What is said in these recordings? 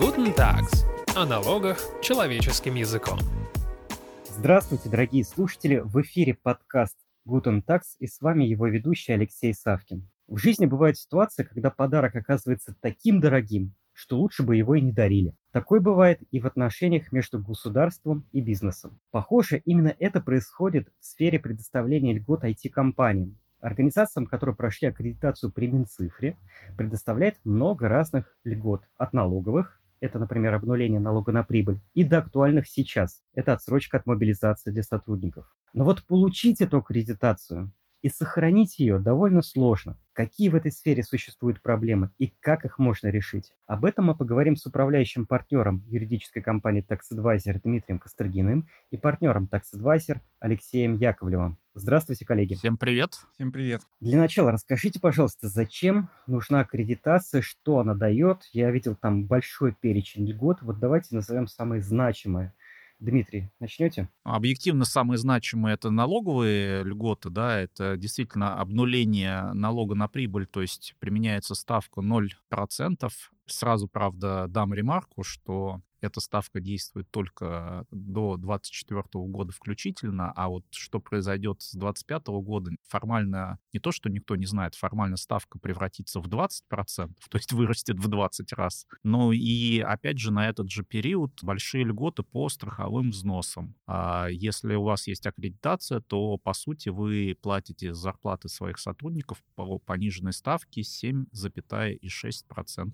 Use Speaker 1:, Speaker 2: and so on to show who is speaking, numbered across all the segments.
Speaker 1: Guten Tags. О налогах человеческим языком.
Speaker 2: Здравствуйте, дорогие слушатели! В эфире подкаст Guten Tax и с вами его ведущий Алексей Савкин. В жизни бывают ситуации, когда подарок оказывается таким дорогим, что лучше бы его и не дарили. Такое бывает и в отношениях между государством и бизнесом. Похоже, именно это происходит в сфере предоставления льгот IT-компаниям. Организациям, которые прошли аккредитацию при Минцифре, предоставляет много разных льгот от налоговых, это, например, обнуление налога на прибыль, и до актуальных сейчас, это отсрочка от мобилизации для сотрудников. Но вот получить эту аккредитацию и сохранить ее довольно сложно. Какие в этой сфере существуют проблемы и как их можно решить? Об этом мы поговорим с управляющим партнером юридической компании Tax Advisor Дмитрием Кострогиным и партнером Tax Advisor Алексеем Яковлевым. Здравствуйте, коллеги.
Speaker 3: Всем привет.
Speaker 4: Всем привет.
Speaker 2: Для начала расскажите, пожалуйста, зачем нужна аккредитация, что она дает? Я видел там большой перечень льгот. Вот давайте назовем самые значимые Дмитрий, начнете?
Speaker 3: Объективно самые значимые это налоговые льготы, да, это действительно обнуление налога на прибыль, то есть применяется ставка 0%. Сразу, правда, дам ремарку, что эта ставка действует только до 2024 года включительно, а вот что произойдет с 2025 года, формально не то, что никто не знает, формально ставка превратится в 20%, то есть вырастет в 20 раз. Но и, опять же, на этот же период большие льготы по страховым взносам. А если у вас есть аккредитация, то, по сути, вы платите зарплаты своих сотрудников по пониженной ставке 7,6%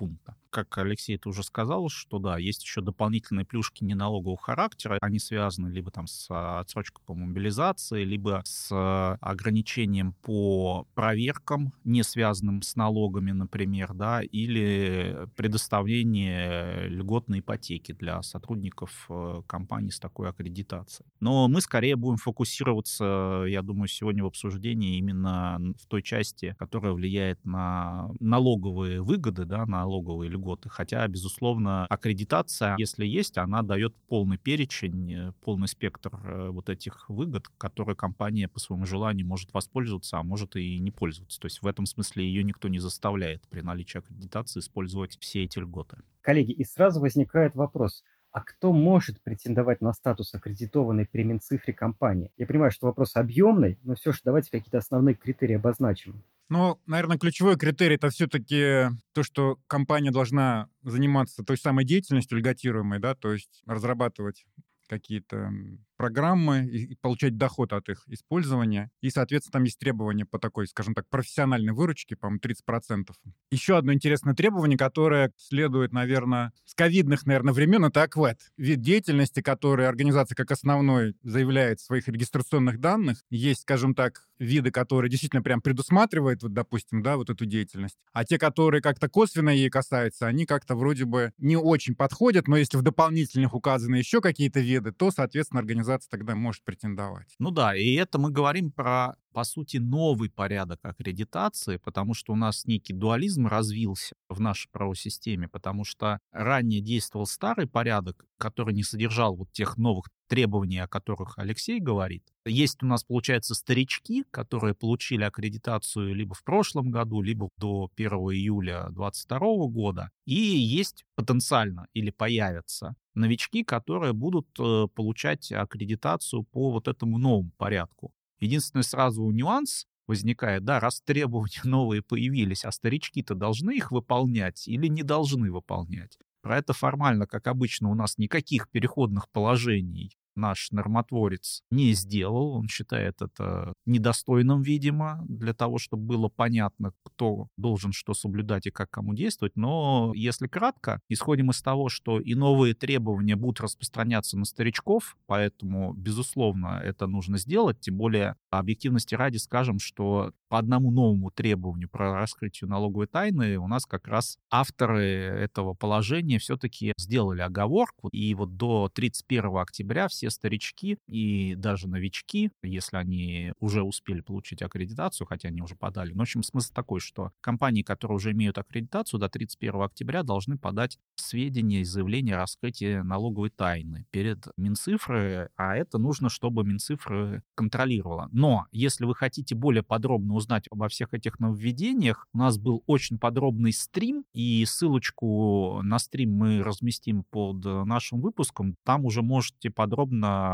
Speaker 3: пункта. Как Алексей это уже сказал, что да, есть еще дополнительные плюшки неналогового характера. Они связаны либо там с а, отсрочкой по мобилизации, либо с ограничением по проверкам, не связанным с налогами, например, да, или предоставление льготной ипотеки для сотрудников э, компании с такой аккредитацией. Но мы скорее будем фокусироваться, я думаю, сегодня в обсуждении именно в той части, которая влияет на налоговые выгоды, да, на налоговые льготы. Хотя, безусловно, аккредитация, если есть, она дает полный перечень, э, полный спектр э, вот этих выгод, которые компания по своему желанию может воспользоваться, а может и не пользоваться. То есть в этом смысле ее никто не заставляет при наличии аккредитации использовать все эти льготы.
Speaker 2: Коллеги, и сразу возникает вопрос, а кто может претендовать на статус аккредитованной при Минцифре компании? Я понимаю, что вопрос объемный, но все же давайте какие-то основные критерии обозначим.
Speaker 4: Ну, наверное, ключевой критерий это все-таки то, что компания должна заниматься той самой деятельностью льготируемой, да, то есть разрабатывать какие-то программы и, получать доход от их использования. И, соответственно, там есть требования по такой, скажем так, профессиональной выручке, по-моему, 30%. Еще одно интересное требование, которое следует, наверное, с ковидных, наверное, времен, это АКВЭД. Вид деятельности, который организация как основной заявляет в своих регистрационных данных. Есть, скажем так, виды, которые действительно прям предусматривают, вот, допустим, да, вот эту деятельность. А те, которые как-то косвенно ей касаются, они как-то вроде бы не очень подходят, но если в дополнительных указаны еще какие-то виды, то, соответственно, организация организация тогда может претендовать.
Speaker 3: Ну да, и это мы говорим про, по сути, новый порядок аккредитации, потому что у нас некий дуализм развился в нашей правосистеме, потому что ранее действовал старый порядок, который не содержал вот тех новых требований, о которых Алексей говорит. Есть у нас, получается, старички, которые получили аккредитацию либо в прошлом году, либо до 1 июля 2022 года. И есть потенциально или появятся новички, которые будут э, получать аккредитацию по вот этому новому порядку. Единственный сразу нюанс возникает, да, раз требования новые появились, а старички-то должны их выполнять или не должны выполнять. Про это формально, как обычно, у нас никаких переходных положений наш нормотворец не сделал. Он считает это недостойным, видимо, для того, чтобы было понятно, кто должен что соблюдать и как кому действовать. Но если кратко, исходим из того, что и новые требования будут распространяться на старичков, поэтому, безусловно, это нужно сделать. Тем более, объективности ради скажем, что по одному новому требованию про раскрытие налоговой тайны у нас как раз авторы этого положения все-таки сделали оговорку, и вот до 31 октября все все старички и даже новички, если они уже успели получить аккредитацию, хотя они уже подали. Но, в общем, смысл такой, что компании, которые уже имеют аккредитацию, до 31 октября должны подать сведения и заявления о раскрытии налоговой тайны перед Минцифры, а это нужно, чтобы Минцифры контролировала. Но если вы хотите более подробно узнать обо всех этих нововведениях, у нас был очень подробный стрим, и ссылочку на стрим мы разместим под нашим выпуском. Там уже можете подробно,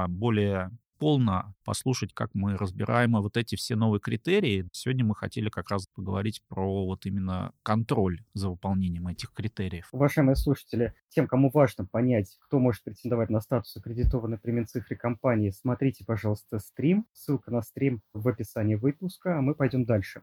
Speaker 3: более полно послушать, как мы разбираем вот эти все новые критерии. Сегодня мы хотели как раз поговорить про вот именно контроль за выполнением этих критериев.
Speaker 2: Уважаемые слушатели, тем, кому важно понять, кто может претендовать на статус аккредитованной при Минцифре компании, смотрите, пожалуйста, стрим. Ссылка на стрим в описании выпуска, а мы пойдем дальше.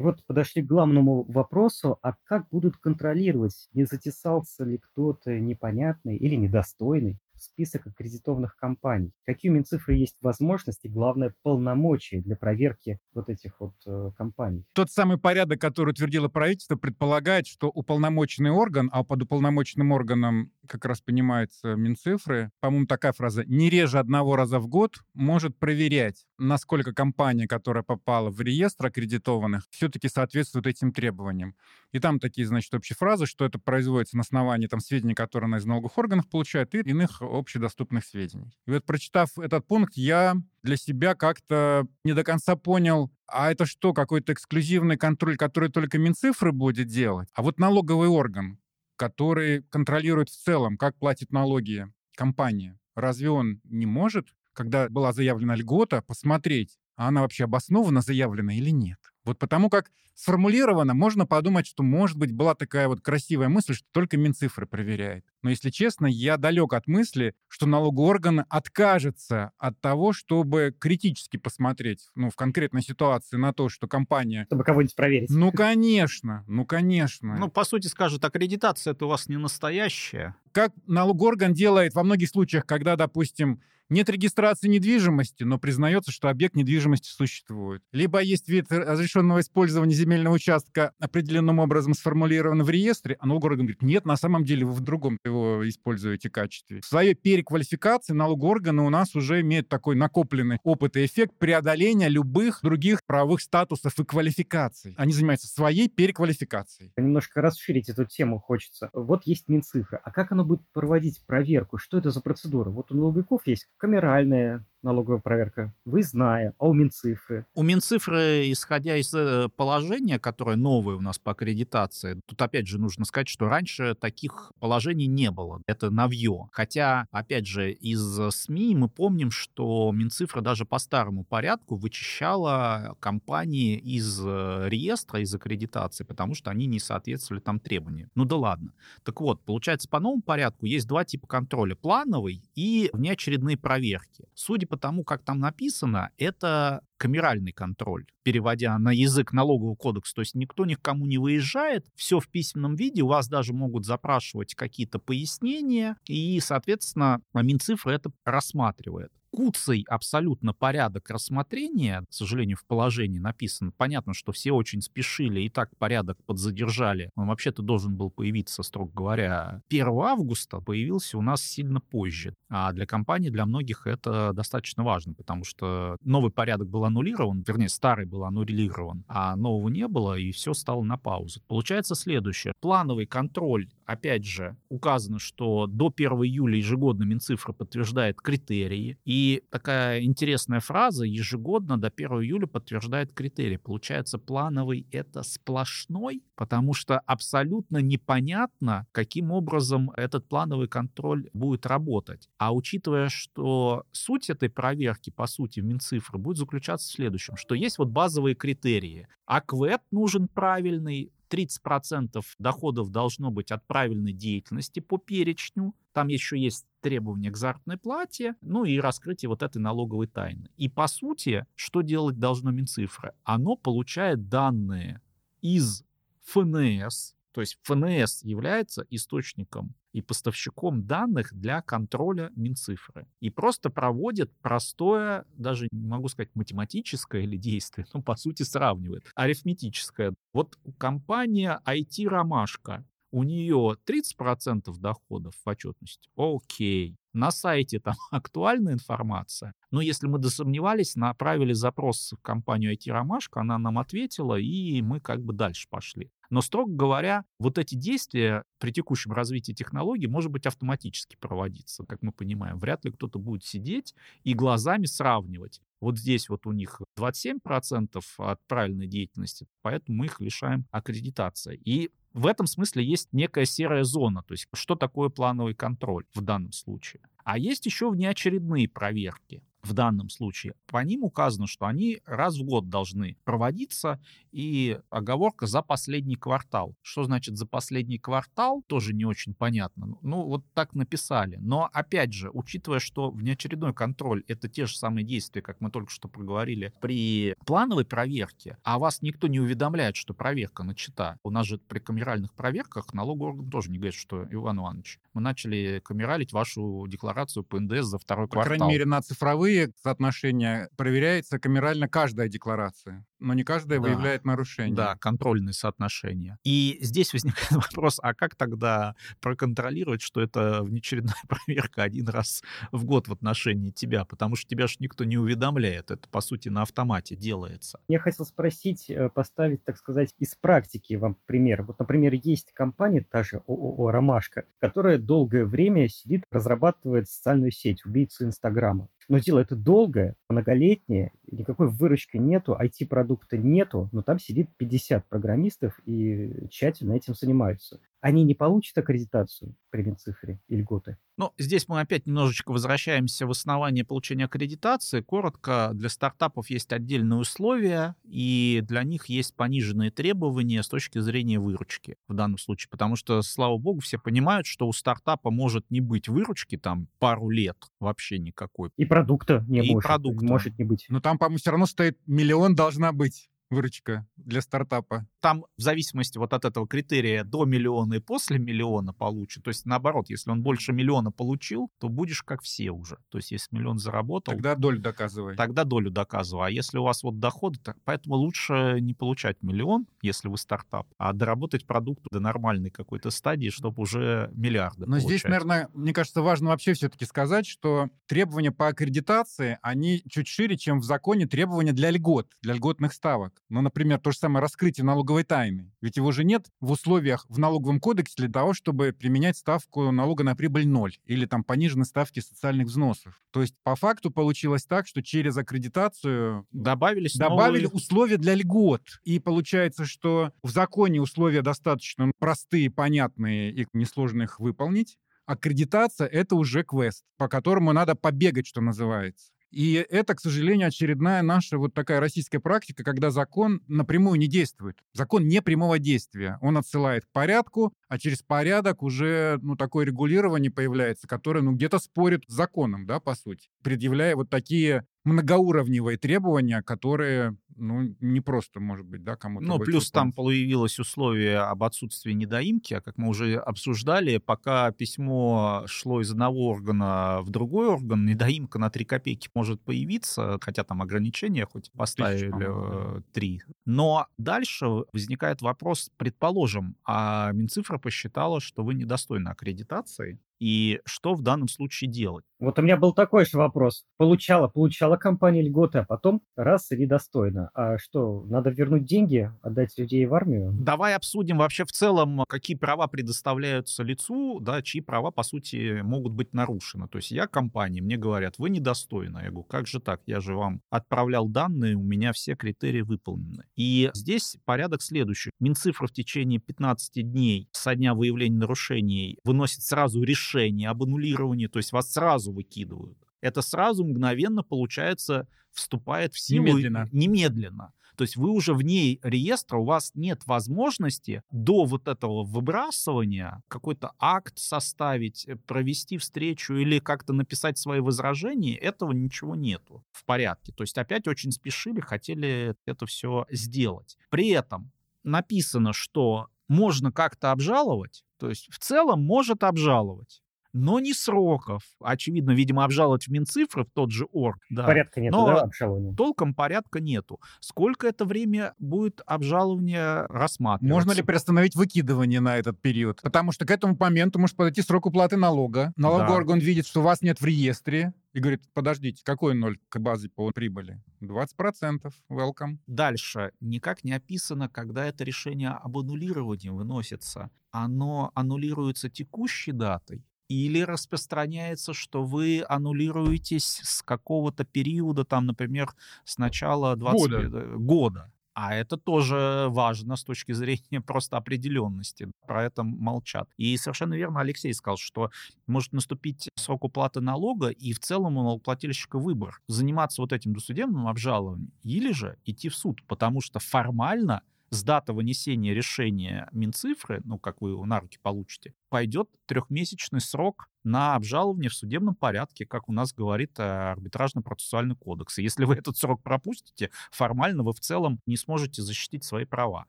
Speaker 2: И вот подошли к главному вопросу, а как будут контролировать, не затесался ли кто-то непонятный или недостойный список аккредитованных компаний. Какие у Минцифры есть возможности, главное, полномочия для проверки вот этих вот э, компаний?
Speaker 4: Тот самый порядок, который утвердило правительство, предполагает, что уполномоченный орган, а под уполномоченным органом как раз понимается Минцифры, по-моему, такая фраза, не реже одного раза в год может проверять, насколько компания, которая попала в реестр аккредитованных, все-таки соответствует этим требованиям. И там такие, значит, общие фразы, что это производится на основании там сведений, которые она из налоговых органов получает, и иных общедоступных сведений. И вот прочитав этот пункт, я для себя как-то не до конца понял, а это что, какой-то эксклюзивный контроль, который только Минцифры будет делать? А вот налоговый орган, который контролирует в целом, как платит налоги компания, разве он не может, когда была заявлена льгота, посмотреть, а она вообще обоснованно заявлена или нет? Вот потому как сформулировано, можно подумать, что, может быть, была такая вот красивая мысль, что только Минцифры проверяет. Но, если честно, я далек от мысли, что налогоорган откажется от того, чтобы критически посмотреть, ну, в конкретной ситуации на то, что компания...
Speaker 2: Чтобы кого-нибудь проверить.
Speaker 4: Ну, конечно, ну, конечно.
Speaker 3: Ну, по сути, скажет, аккредитация это у вас не настоящая.
Speaker 4: Как налогоорган делает во многих случаях, когда, допустим, нет регистрации недвижимости, но признается, что объект недвижимости существует. Либо есть вид разрешенного использования земельного участка определенным образом сформулирован в реестре, а налогоорган говорит, нет, на самом деле вы в другом его используете качестве. В своей переквалификации налогоорганы у нас уже имеют такой накопленный опыт и эффект преодоления любых других правовых статусов и квалификаций. Они занимаются своей переквалификацией.
Speaker 2: Немножко расширить эту тему хочется. Вот есть Минцифра. А как оно будет проводить проверку? Что это за процедура? Вот у налоговиков есть камеральная налоговая проверка, выездная, а у Минцифры?
Speaker 3: У Минцифры, исходя из э, положения, которое новое у нас по аккредитации, тут опять же нужно сказать, что раньше таких положений не было. Это новье. Хотя, опять же, из СМИ мы помним, что Минцифра даже по старому порядку вычищала компании из э, реестра, из аккредитации, потому что они не соответствовали там требованиям. Ну да ладно. Так вот, получается, по новому порядку есть два типа контроля. Плановый и внеочередные проверки. Судя по тому, как там написано, это камеральный контроль, переводя на язык налогового кодекса. То есть никто ни к кому не выезжает, все в письменном виде, у вас даже могут запрашивать какие-то пояснения, и, соответственно, Минцифра это рассматривает куцый абсолютно порядок рассмотрения, к сожалению, в положении написано. Понятно, что все очень спешили и так порядок подзадержали. Он вообще-то должен был появиться, строго говоря, 1 августа, появился у нас сильно позже. А для компании, для многих это достаточно важно, потому что новый порядок был аннулирован, вернее, старый был аннулирован, а нового не было, и все стало на паузу. Получается следующее. Плановый контроль опять же, указано, что до 1 июля ежегодно Минцифра подтверждает критерии. И такая интересная фраза ежегодно до 1 июля подтверждает критерии. Получается, плановый это сплошной, потому что абсолютно непонятно, каким образом этот плановый контроль будет работать. А учитывая, что суть этой проверки, по сути, в Минцифры будет заключаться в следующем, что есть вот базовые критерии. АКВЭД нужен правильный, 30% доходов должно быть от правильной деятельности по перечню. Там еще есть требования к заработной плате, ну и раскрытие вот этой налоговой тайны. И по сути, что делать должно Минцифры? Оно получает данные из ФНС, то есть ФНС является источником и поставщиком данных для контроля Минцифры. И просто проводит простое, даже не могу сказать математическое или действие, но по сути сравнивает, арифметическое. Вот компания IT «Ромашка», у нее 30% доходов в отчетности, окей. На сайте там актуальная информация. Но если мы досомневались, направили запрос в компанию IT-ромашка, она нам ответила, и мы как бы дальше пошли. Но, строго говоря, вот эти действия при текущем развитии технологий может быть автоматически проводиться, как мы понимаем. Вряд ли кто-то будет сидеть и глазами сравнивать. Вот здесь вот у них 27% от правильной деятельности, поэтому мы их лишаем аккредитации. И в этом смысле есть некая серая зона, то есть что такое плановый контроль в данном случае. А есть еще внеочередные проверки в данном случае. По ним указано, что они раз в год должны проводиться, и оговорка за последний квартал. Что значит за последний квартал, тоже не очень понятно. Ну, вот так написали. Но, опять же, учитывая, что внеочередной контроль — это те же самые действия, как мы только что проговорили, при плановой проверке, а вас никто не уведомляет, что проверка начата. У нас же при камеральных проверках налоговый орган тоже не говорит, что, Иван Иванович, мы начали камералить вашу декларацию по НДС за второй
Speaker 4: По
Speaker 3: квартал.
Speaker 4: крайней мере, на цифровые соотношения проверяется камерально каждая декларация, но не каждая
Speaker 3: Да.
Speaker 4: выявляет нарушение.
Speaker 3: Да, контрольные соотношения. И здесь возникает вопрос, а как тогда проконтролировать, что это внеочередная проверка один раз в год в отношении тебя? Потому что тебя же никто не уведомляет. Это, по сути, на автомате делается.
Speaker 2: Я хотел спросить, э, поставить, так сказать, из практики вам пример. Вот, например, есть компания, та же ООО «Ромашка», которая долгое время сидит, разрабатывает социальную сеть, убийцу Инстаграма. Но дело это долгое, многолетнее, никакой выручки нету, IT-продукта нету, но там сидит 50 программистов и тщательно этим занимаются. Они не получат аккредитацию при Минцифре и льготы?
Speaker 3: Ну, здесь мы опять немножечко возвращаемся в основание получения аккредитации. Коротко, для стартапов есть отдельные условия, и для них есть пониженные требования с точки зрения выручки в данном случае. Потому что, слава богу, все понимают, что у стартапа может не быть выручки там пару лет вообще никакой.
Speaker 2: И продукта не
Speaker 3: И
Speaker 2: может,
Speaker 3: продукта.
Speaker 2: может не быть.
Speaker 4: Но там, по-моему, все равно стоит миллион должна быть выручка для стартапа.
Speaker 3: Там в зависимости вот от этого критерия до миллиона и после миллиона получит. То есть наоборот, если он больше миллиона получил, то будешь как все уже. То есть если миллион заработал,
Speaker 4: Тогда долю доказывай.
Speaker 3: тогда долю доказываю. А если у вас вот доходы, так- поэтому лучше не получать миллион, если вы стартап, а доработать продукт до нормальной какой-то стадии, чтобы уже миллиарды
Speaker 4: Но здесь,
Speaker 3: получать.
Speaker 4: наверное, мне кажется, важно вообще все-таки сказать, что требования по аккредитации, они чуть шире, чем в законе требования для льгот, для льготных ставок. Ну, например, то же самое раскрытие налоговой тайны. Ведь его же нет в условиях в налоговом кодексе для того, чтобы применять ставку налога на прибыль ноль или там пониженные ставки социальных взносов. То есть по факту получилось так, что через аккредитацию
Speaker 3: Добавились
Speaker 4: добавили
Speaker 3: новые-
Speaker 4: условия для льгот. И получается, что в законе условия достаточно простые, понятные и несложно их выполнить. Аккредитация — это уже квест, по которому надо побегать, что называется. И это, к сожалению, очередная наша вот такая российская практика, когда закон напрямую не действует. Закон не прямого действия. Он отсылает к порядку, а через порядок уже ну, такое регулирование появляется, которое ну, где-то спорит с законом, да, по сути, предъявляя вот такие многоуровневые требования, которые, ну, не просто, может быть, да, кому-то...
Speaker 3: Ну, плюс там появилось условие об отсутствии недоимки, а как мы уже обсуждали, пока письмо шло из одного органа в другой орган, недоимка на 3 копейки может появиться, хотя там ограничения хоть поставили э, 3. Но дальше возникает вопрос, предположим, а Минцифра посчитала, что вы недостойны аккредитации, и что в данном случае делать?
Speaker 2: Вот у меня был такой же вопрос. Получала, получала компания льготы, а потом раз и недостойно. А что, надо вернуть деньги, отдать людей в армию?
Speaker 3: Давай обсудим вообще в целом, какие права предоставляются лицу, да, чьи права, по сути, могут быть нарушены. То есть я компания, мне говорят, вы недостойны. Я говорю, как же так? Я же вам отправлял данные, у меня все критерии выполнены. И здесь порядок следующий. Минцифра в течение 15 дней со дня выявления нарушений выносит сразу решение об аннулировании, то есть вас сразу выкидывают. Это сразу мгновенно, получается, вступает в силу
Speaker 4: Немедленно.
Speaker 3: немедленно. То есть вы уже вне реестра, у вас нет возможности до вот этого выбрасывания какой-то акт составить, э, провести встречу или как-то написать свои возражения. Этого ничего нету в порядке. То есть опять очень спешили, хотели это все сделать. При этом написано, что можно как-то обжаловать, то есть в целом может обжаловать. Но не сроков. Очевидно, видимо, обжаловать в Минцифры, в тот же ОРГ. Да.
Speaker 2: Порядка нету,
Speaker 3: Но
Speaker 2: да, обжалования?
Speaker 3: Толком порядка нету. Сколько это время будет обжалование рассматриваться?
Speaker 4: Можно ли приостановить выкидывание на этот период? Потому что к этому моменту может подойти срок уплаты налога. Налоговый
Speaker 3: Да.
Speaker 4: орган видит, что вас нет в реестре, и говорит, подождите, какой ноль к базе по прибыли? 20%, welcome.
Speaker 3: Дальше никак не описано, когда это решение об аннулировании выносится. Оно аннулируется текущей датой или распространяется, что вы аннулируетесь с какого-то периода, там, например, с начала 20
Speaker 4: Года.
Speaker 3: года. А это тоже важно с точки зрения просто определенности. Про это молчат. И совершенно верно Алексей сказал, что может наступить срок уплаты налога, и в целом у налогоплательщика выбор. Заниматься вот этим досудебным обжалованием или же идти в суд. Потому что формально с даты вынесения решения Минцифры, ну, как вы его на руки получите, пойдет трехмесячный срок на обжалование в судебном порядке, как у нас говорит э, арбитражно-процессуальный кодекс. И если вы этот срок пропустите, формально вы в целом не сможете защитить свои права.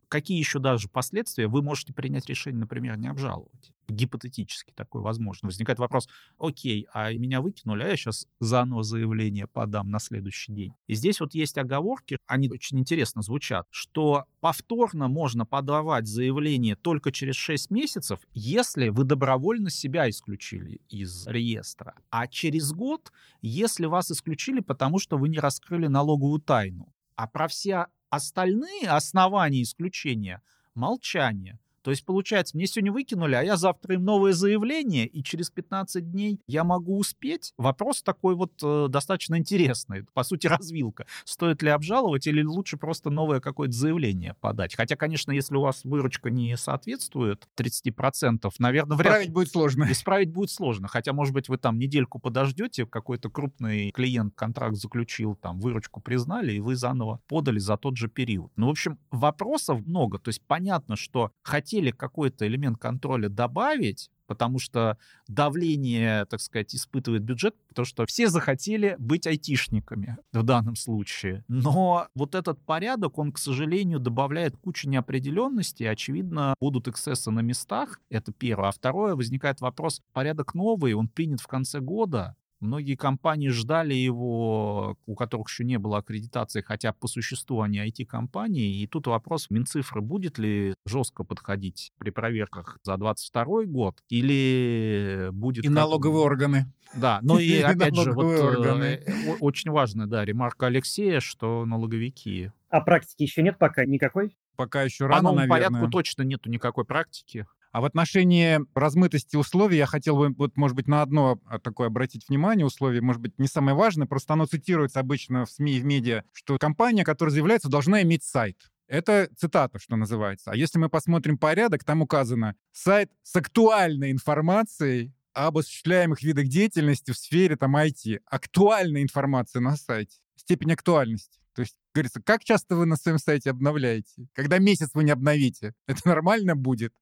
Speaker 3: Какие еще даже последствия? Вы можете принять решение, например, не обжаловать. Гипотетически такое возможно. Возникает вопрос, окей, а меня выкинули, а я сейчас заново заявление подам на следующий день. И здесь вот есть оговорки, они очень интересно звучат, что повторно можно подавать заявление только через 6 месяцев, если вы добровольно себя исключили из реестра. А через год, если вас исключили, потому что вы не раскрыли налоговую тайну. А про все остальные основания исключения молчание. То есть, получается, мне сегодня выкинули, а я завтра им новое заявление, и через 15 дней я могу успеть? Вопрос такой вот э, достаточно интересный. По сути, развилка. Стоит ли обжаловать или лучше просто новое какое-то заявление подать? Хотя, конечно, если у вас выручка не соответствует 30%, наверное, вряд ли...
Speaker 4: Править будет сложно.
Speaker 3: Исправить будет сложно. Хотя, может быть, вы там недельку подождете, какой-то крупный клиент контракт заключил, там, выручку признали, и вы заново подали за тот же период. Ну, в общем, вопросов много. То есть понятно, что хотели какой-то элемент контроля добавить, потому что давление, так сказать, испытывает бюджет, потому что все захотели быть айтишниками в данном случае. Но вот этот порядок, он, к сожалению, добавляет кучу неопределенности. Очевидно, будут эксцессы на местах, это первое. А второе, возникает вопрос, порядок новый, он принят в конце года, Многие компании ждали его, у которых еще не было аккредитации, хотя по существу они IT-компании. И тут вопрос, Минцифры будет ли жестко подходить при проверках за 22 год или будет...
Speaker 4: И
Speaker 3: как-
Speaker 4: налоговые органы.
Speaker 3: Да, ну и
Speaker 4: И
Speaker 3: опять же, вот
Speaker 4: органы.
Speaker 3: э, очень важно, да, ремарка Алексея, что налоговики.
Speaker 2: А практики еще нет пока никакой?
Speaker 4: Пока еще
Speaker 3: По
Speaker 4: рано,
Speaker 3: новому
Speaker 4: наверное.
Speaker 3: порядку точно нету никакой практики.
Speaker 4: А в отношении размытости условий я хотел бы, вот, может быть, на одно а, такое обратить внимание условие, может быть, не самое важное, просто оно цитируется обычно в СМИ и в медиа, что компания, которая заявляется, должна иметь сайт. Это цитата, что называется. А если мы посмотрим порядок, там указано сайт с актуальной информацией об осуществляемых видах деятельности в сфере там IT. Актуальная информация на сайте. Степень актуальности. То есть, говорится, как часто вы на своем сайте обновляете? Когда месяц вы не обновите, это нормально будет?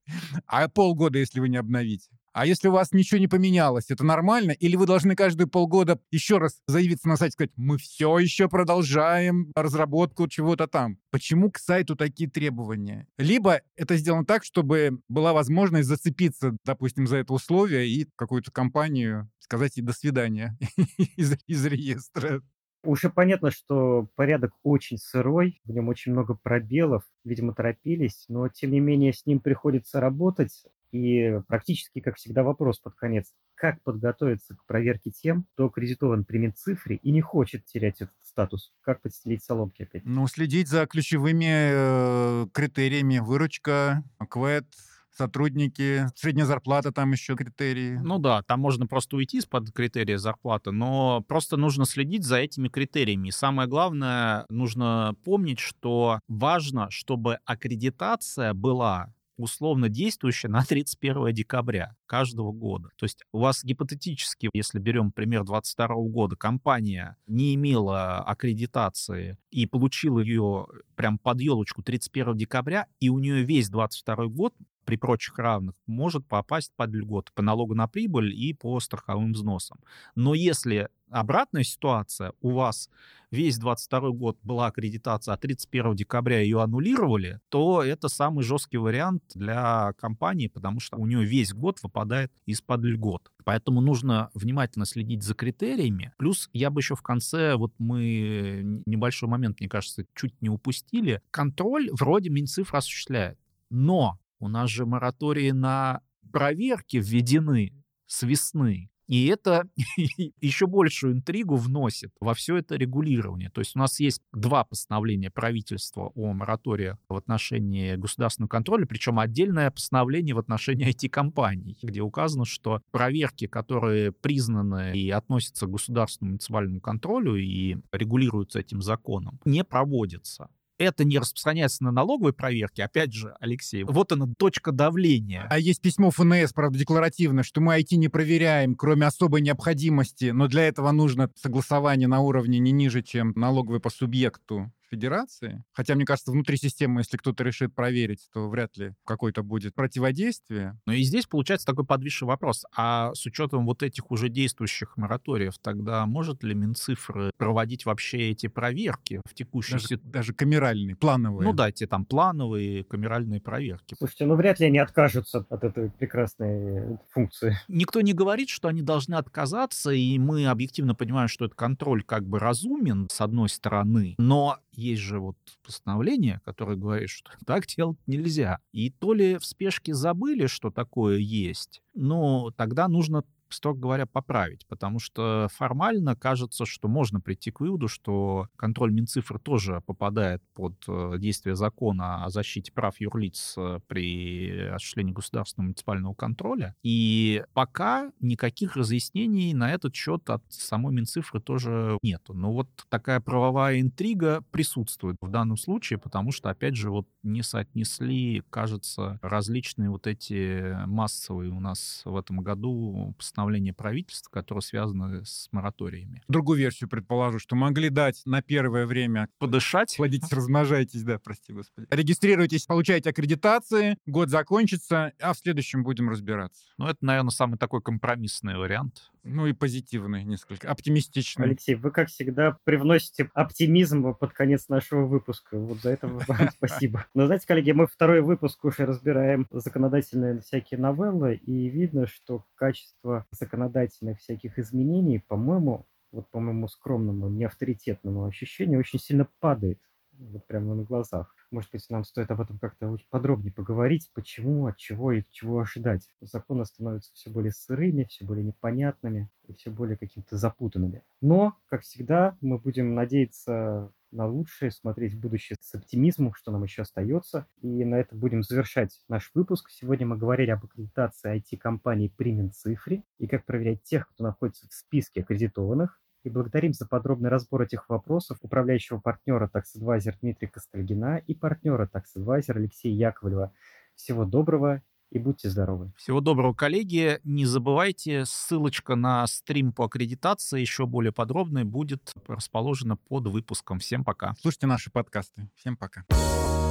Speaker 4: А полгода, если вы не обновите? А если у вас ничего не поменялось, это нормально? Или вы должны каждые полгода еще раз заявиться на сайте и сказать, мы все еще продолжаем разработку чего-то там? Почему к сайту такие требования? Либо это сделано так, чтобы была возможность зацепиться, допустим, за это условие и какую-то компанию сказать ей «до свидания» из, из реестра.
Speaker 2: Уже понятно, что порядок очень сырой, в нем очень много пробелов, видимо, торопились, но тем не менее с ним приходится работать. И практически, как всегда, вопрос под конец. Как подготовиться к проверке тем, кто аккредитован при Минцифре и не хочет терять этот статус? Как подстелить соломки опять?
Speaker 4: Ну, следить за ключевыми э, критериями. Выручка, КВЭД, сотрудники, средняя зарплата, там еще критерии.
Speaker 3: Ну да, там можно просто уйти из-под критерия зарплаты, но просто нужно следить за этими критериями. И самое главное, нужно помнить, что важно, чтобы аккредитация была условно действующая на 31 декабря каждого года. То есть у вас гипотетически, если берем пример 22 года, компания не имела аккредитации и получила ее прям под елочку 31 декабря, и у нее весь 22 год при прочих равных может попасть под льготы по налогу на прибыль и по страховым взносам. Но если обратная ситуация, у вас весь 22 год была аккредитация, а 31 декабря ее аннулировали, то это самый жесткий вариант для компании, потому что у нее весь год выпадает из-под льгот. Поэтому нужно внимательно следить за критериями. Плюс я бы еще в конце, вот мы небольшой момент, мне кажется, чуть не упустили. Контроль вроде Минцифра осуществляет. Но у нас же моратории на проверки введены с весны. И это еще большую интригу вносит во все это регулирование. То есть у нас есть два постановления правительства о моратории в отношении государственного контроля, причем отдельное постановление в отношении IT-компаний, где указано, что проверки, которые признаны и относятся к государственному муниципальному контролю и регулируются этим законом, не проводятся это не распространяется на налоговые проверки. Опять же, Алексей, вот она точка давления.
Speaker 4: А есть письмо ФНС, правда, декларативно, что мы IT не проверяем, кроме особой необходимости, но для этого нужно согласование на уровне не ниже, чем налоговый по субъекту Федерации. Хотя, мне кажется, внутри системы, если кто-то решит проверить, то вряд ли какое-то будет противодействие.
Speaker 3: Но и здесь получается такой подвисший вопрос. А с учетом вот этих уже действующих мораториев, тогда может ли Минцифры проводить вообще эти проверки в текущей
Speaker 4: даже, ситуации? Даже камеральные, плановые.
Speaker 3: Ну да, те там плановые камеральные проверки.
Speaker 2: Слушайте, ну вряд ли они откажутся от этой прекрасной функции.
Speaker 3: Никто не говорит, что они должны отказаться, и мы объективно понимаем, что этот контроль как бы разумен, с одной стороны, но есть же вот постановление, которое говорит, что так делать нельзя. И то ли в спешке забыли, что такое есть, но тогда нужно строго говоря, поправить, потому что формально кажется, что можно прийти к выводу, что контроль Минцифры тоже попадает под э, действие закона о защите прав юрлиц э, при осуществлении государственного муниципального контроля. И пока никаких разъяснений на этот счет от самой Минцифры тоже нету. Но вот такая правовая интрига присутствует в данном случае, потому что, опять же, вот не соотнесли, кажется, различные вот эти массовые у нас в этом году постановления постановления правительства, которые связаны с мораториями.
Speaker 4: Другую версию предположу, что могли дать на первое время
Speaker 3: подышать.
Speaker 4: Плодитесь, размножайтесь, да, прости господи. Регистрируйтесь, получайте аккредитации, год закончится, а в следующем будем разбираться.
Speaker 3: Ну, это, наверное, самый такой компромиссный вариант.
Speaker 4: Ну и позитивный несколько, оптимистичный.
Speaker 2: Алексей, вы, как всегда, привносите оптимизм под конец нашего выпуска. Вот за это вам спасибо. Но знаете, коллеги, мы второй выпуск уже разбираем законодательные всякие новеллы, и видно, что качество законодательных всяких изменений, по-моему, вот по моему скромному, неавторитетному ощущению, очень сильно падает. Вот прямо на глазах. Может быть, нам стоит об этом как-то подробнее поговорить, почему, от чего и чего ожидать. Законы становятся все более сырыми, все более непонятными и все более какими-то запутанными. Но, как всегда, мы будем надеяться на лучшее, смотреть в будущее с оптимизмом, что нам еще остается. И на это будем завершать наш выпуск. Сегодня мы говорили об аккредитации IT-компании при Минцифре и как проверять тех, кто находится в списке аккредитованных и благодарим за подробный разбор этих вопросов управляющего партнера TaxAdvisor Дмитрия Костальгина и партнера TaxAdvisor Алексея Яковлева. Всего доброго и будьте здоровы.
Speaker 3: Всего доброго, коллеги. Не забывайте, ссылочка на стрим по аккредитации еще более подробная будет расположена под выпуском. Всем пока.
Speaker 4: Слушайте наши подкасты. Всем пока. Пока.